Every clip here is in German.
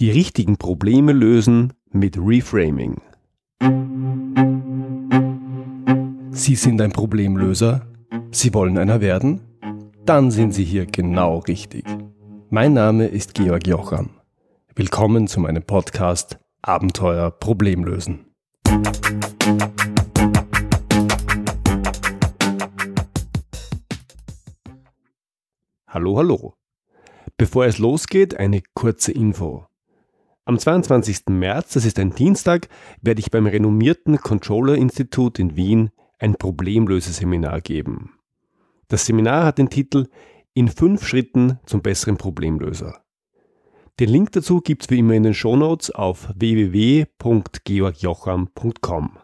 Die richtigen Probleme lösen mit Reframing. Sie sind ein Problemlöser? Sie wollen einer werden? Dann sind Sie hier genau richtig. Mein Name ist Georg Jocham. Willkommen zu meinem Podcast Abenteuer Problemlösen. Hallo, hallo. Bevor es losgeht, eine kurze Info. Am 22. März, das ist ein Dienstag, werde ich beim renommierten Controller-Institut in Wien ein Problemlöseseminar geben. Das Seminar hat den Titel In fünf Schritten zum besseren Problemlöser. Den Link dazu gibt es wie immer in den Shownotes auf www.georgjocham.com.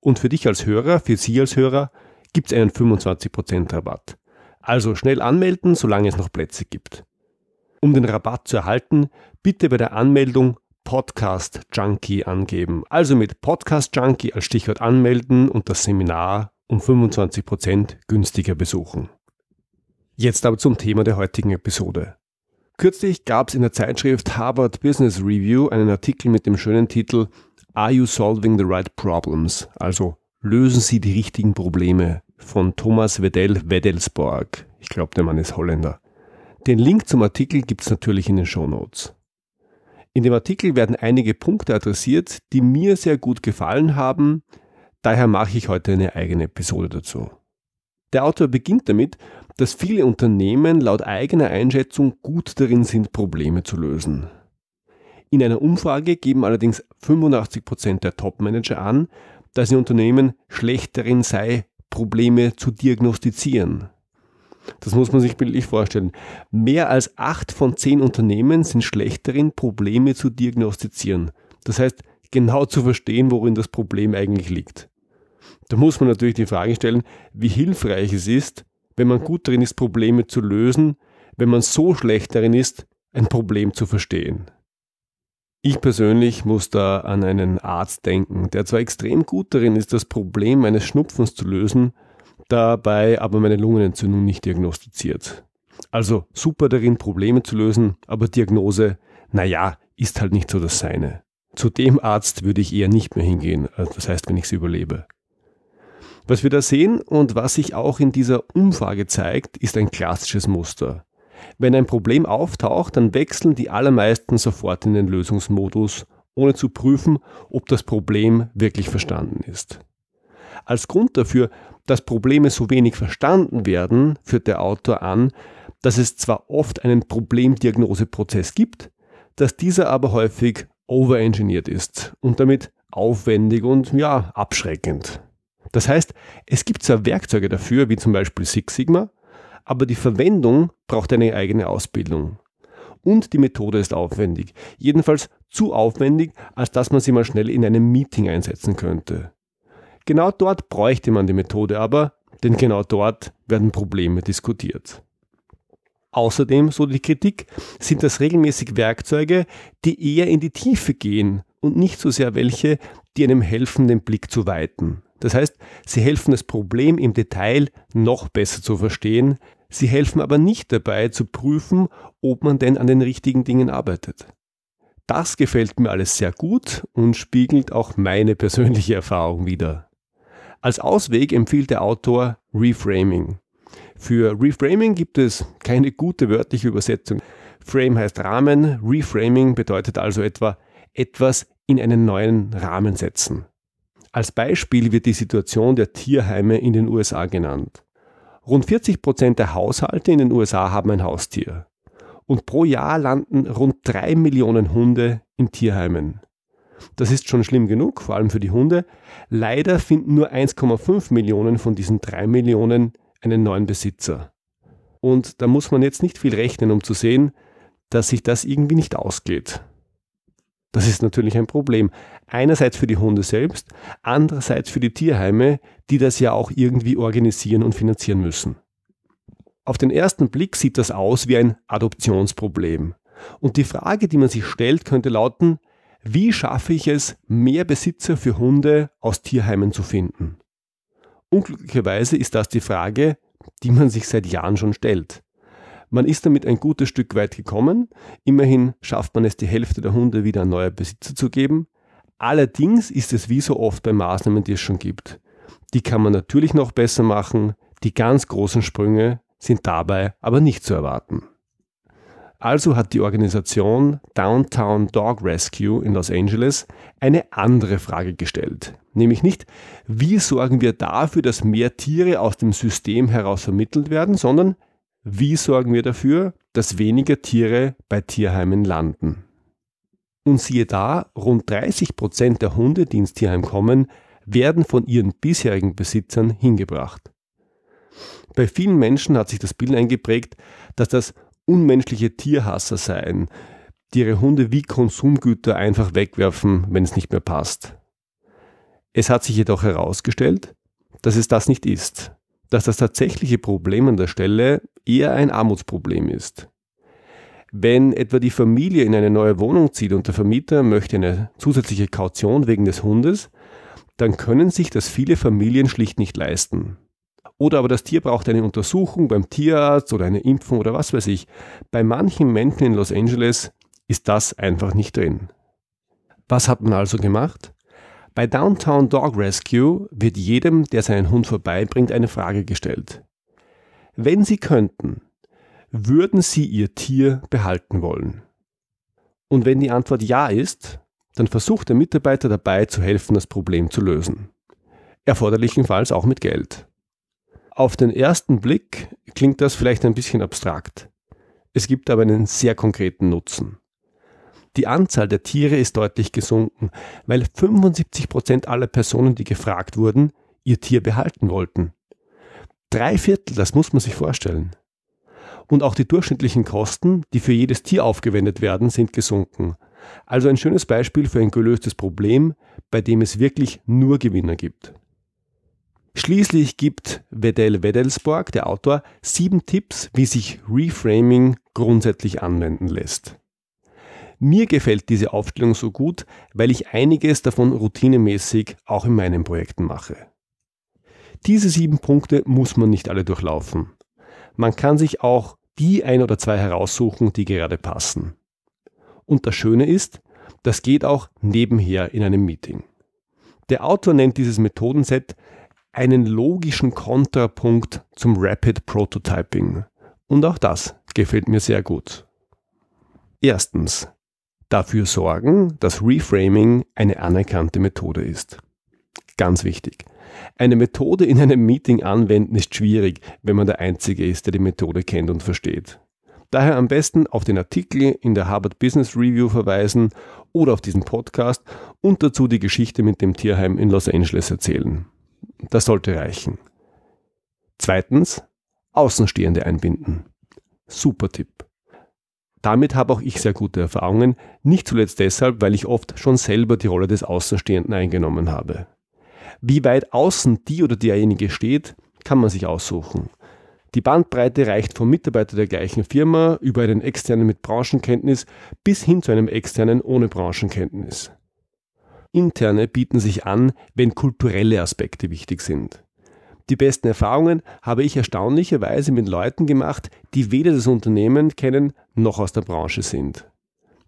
Und für dich als Hörer, für Sie als Hörer, gibt es einen 25% Rabatt. Also schnell anmelden, solange es noch Plätze gibt. Um den Rabatt zu erhalten, bitte bei der Anmeldung Podcast Junkie angeben. Also mit Podcast Junkie als Stichwort anmelden und das Seminar um 25% günstiger besuchen. Jetzt aber zum Thema der heutigen Episode. Kürzlich gab es in der Zeitschrift Harvard Business Review einen Artikel mit dem schönen Titel Are You Solving the Right Problems? Also lösen Sie die richtigen Probleme von Thomas Wedell Wedelsborg. Ich glaube, der Mann ist Holländer. Den Link zum Artikel gibt es natürlich in den Show Notes. In dem Artikel werden einige Punkte adressiert, die mir sehr gut gefallen haben, daher mache ich heute eine eigene Episode dazu. Der Autor beginnt damit, dass viele Unternehmen laut eigener Einschätzung gut darin sind, Probleme zu lösen. In einer Umfrage geben allerdings 85% der Topmanager an, dass ihr Unternehmen schlecht darin sei, Probleme zu diagnostizieren. Das muss man sich bildlich vorstellen. Mehr als acht von zehn Unternehmen sind schlecht darin, Probleme zu diagnostizieren. Das heißt, genau zu verstehen, worin das Problem eigentlich liegt. Da muss man natürlich die Frage stellen, wie hilfreich es ist, wenn man gut darin ist, Probleme zu lösen, wenn man so schlecht darin ist, ein Problem zu verstehen. Ich persönlich muss da an einen Arzt denken, der zwar extrem gut darin ist, das Problem eines Schnupfens zu lösen, dabei aber meine Lungenentzündung nicht diagnostiziert. Also super darin, Probleme zu lösen, aber Diagnose, naja, ist halt nicht so das Seine. Zu dem Arzt würde ich eher nicht mehr hingehen, also das heißt, wenn ich es überlebe. Was wir da sehen und was sich auch in dieser Umfrage zeigt, ist ein klassisches Muster. Wenn ein Problem auftaucht, dann wechseln die allermeisten sofort in den Lösungsmodus, ohne zu prüfen, ob das Problem wirklich verstanden ist. Als Grund dafür, dass Probleme so wenig verstanden werden, führt der Autor an, dass es zwar oft einen Problemdiagnoseprozess gibt, dass dieser aber häufig overengineert ist und damit aufwendig und ja, abschreckend. Das heißt, es gibt zwar Werkzeuge dafür, wie zum Beispiel Six Sigma, aber die Verwendung braucht eine eigene Ausbildung. Und die Methode ist aufwendig. Jedenfalls zu aufwendig, als dass man sie mal schnell in einem Meeting einsetzen könnte. Genau dort bräuchte man die Methode aber, denn genau dort werden Probleme diskutiert. Außerdem, so die Kritik, sind das regelmäßig Werkzeuge, die eher in die Tiefe gehen und nicht so sehr welche, die einem helfen, den Blick zu weiten. Das heißt, sie helfen das Problem im Detail noch besser zu verstehen, sie helfen aber nicht dabei zu prüfen, ob man denn an den richtigen Dingen arbeitet. Das gefällt mir alles sehr gut und spiegelt auch meine persönliche Erfahrung wider. Als Ausweg empfiehlt der Autor Reframing. Für Reframing gibt es keine gute wörtliche Übersetzung. Frame heißt Rahmen, Reframing bedeutet also etwa etwas in einen neuen Rahmen setzen. Als Beispiel wird die Situation der Tierheime in den USA genannt. Rund 40 Prozent der Haushalte in den USA haben ein Haustier. Und pro Jahr landen rund drei Millionen Hunde in Tierheimen. Das ist schon schlimm genug, vor allem für die Hunde. Leider finden nur 1,5 Millionen von diesen 3 Millionen einen neuen Besitzer. Und da muss man jetzt nicht viel rechnen, um zu sehen, dass sich das irgendwie nicht ausgeht. Das ist natürlich ein Problem. Einerseits für die Hunde selbst, andererseits für die Tierheime, die das ja auch irgendwie organisieren und finanzieren müssen. Auf den ersten Blick sieht das aus wie ein Adoptionsproblem. Und die Frage, die man sich stellt, könnte lauten, wie schaffe ich es, mehr Besitzer für Hunde aus Tierheimen zu finden? Unglücklicherweise ist das die Frage, die man sich seit Jahren schon stellt. Man ist damit ein gutes Stück weit gekommen. Immerhin schafft man es, die Hälfte der Hunde wieder an neue Besitzer zu geben. Allerdings ist es wie so oft bei Maßnahmen, die es schon gibt. Die kann man natürlich noch besser machen. Die ganz großen Sprünge sind dabei aber nicht zu erwarten. Also hat die Organisation Downtown Dog Rescue in Los Angeles eine andere Frage gestellt. Nämlich nicht, wie sorgen wir dafür, dass mehr Tiere aus dem System heraus vermittelt werden, sondern wie sorgen wir dafür, dass weniger Tiere bei Tierheimen landen. Und siehe da, rund 30 Prozent der Hunde, die ins Tierheim kommen, werden von ihren bisherigen Besitzern hingebracht. Bei vielen Menschen hat sich das Bild eingeprägt, dass das unmenschliche Tierhasser seien, die ihre Hunde wie Konsumgüter einfach wegwerfen, wenn es nicht mehr passt. Es hat sich jedoch herausgestellt, dass es das nicht ist, dass das tatsächliche Problem an der Stelle eher ein Armutsproblem ist. Wenn etwa die Familie in eine neue Wohnung zieht und der Vermieter möchte eine zusätzliche Kaution wegen des Hundes, dann können sich das viele Familien schlicht nicht leisten. Oder aber das Tier braucht eine Untersuchung beim Tierarzt oder eine Impfung oder was weiß ich. Bei manchen Menschen in Los Angeles ist das einfach nicht drin. Was hat man also gemacht? Bei Downtown Dog Rescue wird jedem, der seinen Hund vorbeibringt, eine Frage gestellt. Wenn Sie könnten, würden Sie Ihr Tier behalten wollen? Und wenn die Antwort ja ist, dann versucht der Mitarbeiter dabei zu helfen, das Problem zu lösen. Erforderlichenfalls auch mit Geld. Auf den ersten Blick klingt das vielleicht ein bisschen abstrakt. Es gibt aber einen sehr konkreten Nutzen. Die Anzahl der Tiere ist deutlich gesunken, weil 75 Prozent aller Personen, die gefragt wurden, ihr Tier behalten wollten. Drei Viertel, das muss man sich vorstellen. Und auch die durchschnittlichen Kosten, die für jedes Tier aufgewendet werden, sind gesunken. Also ein schönes Beispiel für ein gelöstes Problem, bei dem es wirklich nur Gewinner gibt. Schließlich gibt Wedel Wedelsborg, der Autor, sieben Tipps, wie sich Reframing grundsätzlich anwenden lässt. Mir gefällt diese Aufstellung so gut, weil ich einiges davon routinemäßig auch in meinen Projekten mache. Diese sieben Punkte muss man nicht alle durchlaufen. Man kann sich auch die ein oder zwei heraussuchen, die gerade passen. Und das Schöne ist, das geht auch nebenher in einem Meeting. Der Autor nennt dieses Methodenset einen logischen Kontrapunkt zum Rapid Prototyping. Und auch das gefällt mir sehr gut. Erstens, dafür sorgen, dass Reframing eine anerkannte Methode ist. Ganz wichtig. Eine Methode in einem Meeting anwenden ist schwierig, wenn man der Einzige ist, der die Methode kennt und versteht. Daher am besten auf den Artikel in der Harvard Business Review verweisen oder auf diesen Podcast und dazu die Geschichte mit dem Tierheim in Los Angeles erzählen. Das sollte reichen. Zweitens, Außenstehende einbinden. Super Tipp. Damit habe auch ich sehr gute Erfahrungen, nicht zuletzt deshalb, weil ich oft schon selber die Rolle des Außenstehenden eingenommen habe. Wie weit außen die oder derjenige steht, kann man sich aussuchen. Die Bandbreite reicht vom Mitarbeiter der gleichen Firma über einen externen mit Branchenkenntnis bis hin zu einem externen ohne Branchenkenntnis. Interne bieten sich an, wenn kulturelle Aspekte wichtig sind. Die besten Erfahrungen habe ich erstaunlicherweise mit Leuten gemacht, die weder das Unternehmen kennen noch aus der Branche sind.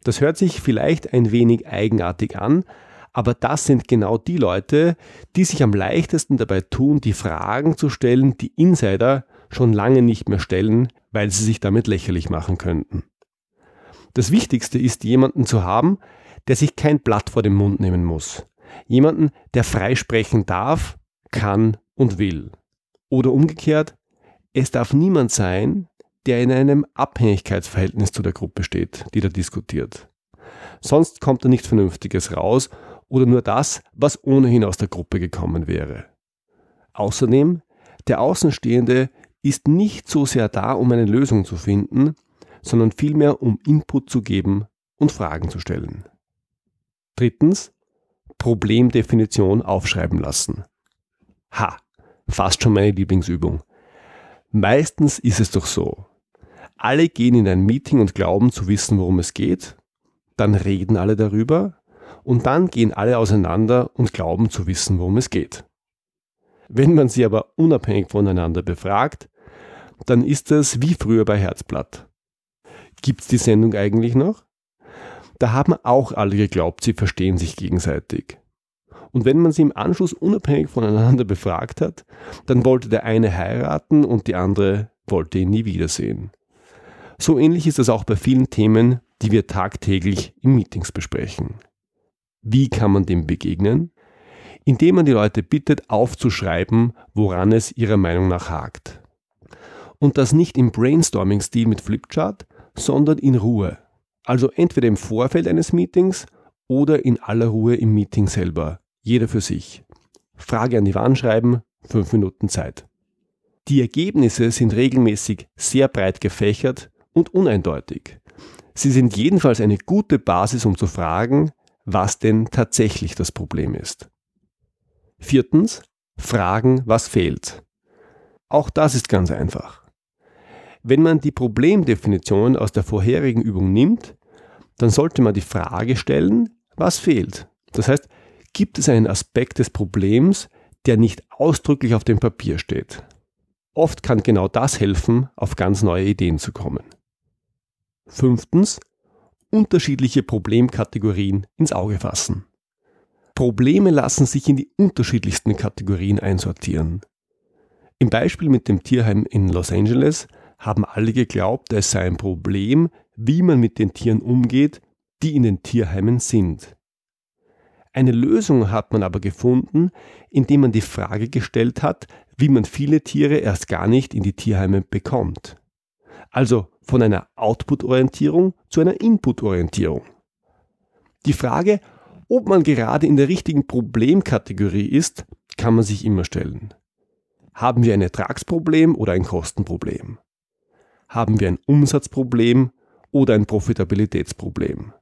Das hört sich vielleicht ein wenig eigenartig an, aber das sind genau die Leute, die sich am leichtesten dabei tun, die Fragen zu stellen, die Insider schon lange nicht mehr stellen, weil sie sich damit lächerlich machen könnten. Das Wichtigste ist, jemanden zu haben, der sich kein Blatt vor den Mund nehmen muss. Jemanden, der frei sprechen darf, kann und will. Oder umgekehrt, es darf niemand sein, der in einem Abhängigkeitsverhältnis zu der Gruppe steht, die da diskutiert. Sonst kommt da nichts Vernünftiges raus oder nur das, was ohnehin aus der Gruppe gekommen wäre. Außerdem, der Außenstehende ist nicht so sehr da, um eine Lösung zu finden, sondern vielmehr um Input zu geben und Fragen zu stellen. Drittens, Problemdefinition aufschreiben lassen. Ha, fast schon meine Lieblingsübung. Meistens ist es doch so. Alle gehen in ein Meeting und glauben zu wissen, worum es geht, dann reden alle darüber und dann gehen alle auseinander und glauben zu wissen, worum es geht. Wenn man sie aber unabhängig voneinander befragt, dann ist das wie früher bei Herzblatt. Gibt's die Sendung eigentlich noch? Da haben auch alle geglaubt, sie verstehen sich gegenseitig. Und wenn man sie im Anschluss unabhängig voneinander befragt hat, dann wollte der eine heiraten und die andere wollte ihn nie wiedersehen. So ähnlich ist das auch bei vielen Themen, die wir tagtäglich in Meetings besprechen. Wie kann man dem begegnen? Indem man die Leute bittet, aufzuschreiben, woran es ihrer Meinung nach hakt. Und das nicht im Brainstorming-Stil mit Flipchart, sondern in Ruhe. Also entweder im Vorfeld eines Meetings oder in aller Ruhe im Meeting selber. Jeder für sich. Frage an die Wand schreiben, fünf Minuten Zeit. Die Ergebnisse sind regelmäßig sehr breit gefächert und uneindeutig. Sie sind jedenfalls eine gute Basis, um zu fragen, was denn tatsächlich das Problem ist. Viertens, fragen, was fehlt. Auch das ist ganz einfach. Wenn man die Problemdefinition aus der vorherigen Übung nimmt, dann sollte man die Frage stellen, was fehlt. Das heißt, gibt es einen Aspekt des Problems, der nicht ausdrücklich auf dem Papier steht. Oft kann genau das helfen, auf ganz neue Ideen zu kommen. Fünftens, unterschiedliche Problemkategorien ins Auge fassen. Probleme lassen sich in die unterschiedlichsten Kategorien einsortieren. Im Beispiel mit dem Tierheim in Los Angeles haben alle geglaubt, es sei ein Problem, wie man mit den Tieren umgeht, die in den Tierheimen sind. Eine Lösung hat man aber gefunden, indem man die Frage gestellt hat, wie man viele Tiere erst gar nicht in die Tierheime bekommt. Also von einer Output-Orientierung zu einer Input-Orientierung. Die Frage, ob man gerade in der richtigen Problemkategorie ist, kann man sich immer stellen. Haben wir ein Ertragsproblem oder ein Kostenproblem? Haben wir ein Umsatzproblem oder ein Profitabilitätsproblem?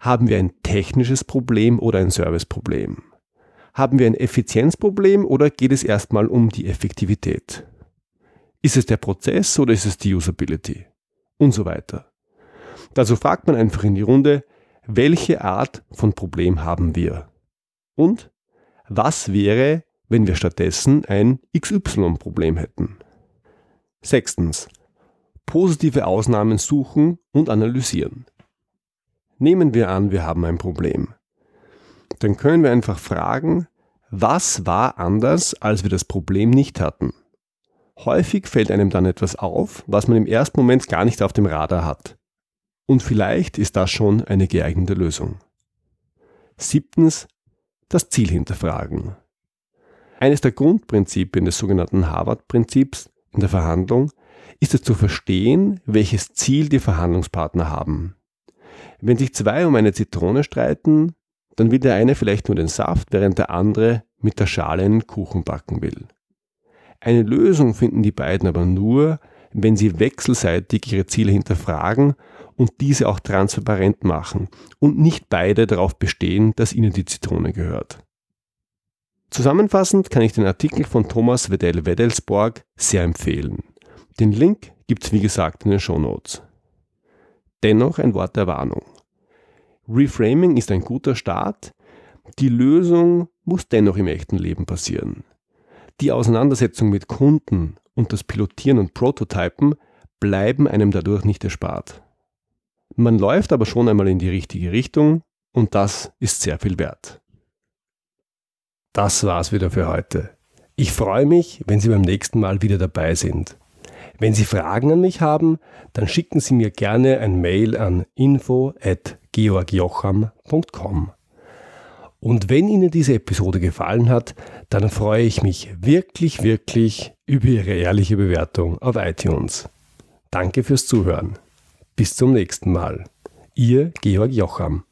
Haben wir ein technisches Problem oder ein Serviceproblem? Haben wir ein Effizienzproblem oder geht es erstmal um die Effektivität? Ist es der Prozess oder ist es die Usability? Und so weiter. Dazu fragt man einfach in die Runde, welche Art von Problem haben wir? Und was wäre, wenn wir stattdessen ein XY-Problem hätten? Sechstens. Positive Ausnahmen suchen und analysieren. Nehmen wir an, wir haben ein Problem. Dann können wir einfach fragen, was war anders, als wir das Problem nicht hatten? Häufig fällt einem dann etwas auf, was man im ersten Moment gar nicht auf dem Radar hat. Und vielleicht ist das schon eine geeignete Lösung. Siebtens, das Ziel hinterfragen. Eines der Grundprinzipien des sogenannten Harvard-Prinzips in der Verhandlung ist es zu verstehen, welches Ziel die Verhandlungspartner haben. Wenn sich zwei um eine Zitrone streiten, dann will der eine vielleicht nur den Saft, während der andere mit der Schale einen Kuchen backen will. Eine Lösung finden die beiden aber nur, wenn sie wechselseitig ihre Ziele hinterfragen und diese auch transparent machen und nicht beide darauf bestehen, dass ihnen die Zitrone gehört. Zusammenfassend kann ich den Artikel von Thomas Wedell-Wedelsborg sehr empfehlen. Den Link gibt's wie gesagt in den Show Notes. Dennoch ein Wort der Warnung. Reframing ist ein guter Start, die Lösung muss dennoch im echten Leben passieren. Die Auseinandersetzung mit Kunden und das Pilotieren und Prototypen bleiben einem dadurch nicht erspart. Man läuft aber schon einmal in die richtige Richtung und das ist sehr viel wert. Das war's wieder für heute. Ich freue mich, wenn Sie beim nächsten Mal wieder dabei sind. Wenn Sie Fragen an mich haben, dann schicken Sie mir gerne ein Mail an info@georgjocham.com. Und wenn Ihnen diese Episode gefallen hat, dann freue ich mich wirklich, wirklich über Ihre ehrliche Bewertung auf iTunes. Danke fürs Zuhören. Bis zum nächsten Mal. Ihr Georg Jocham.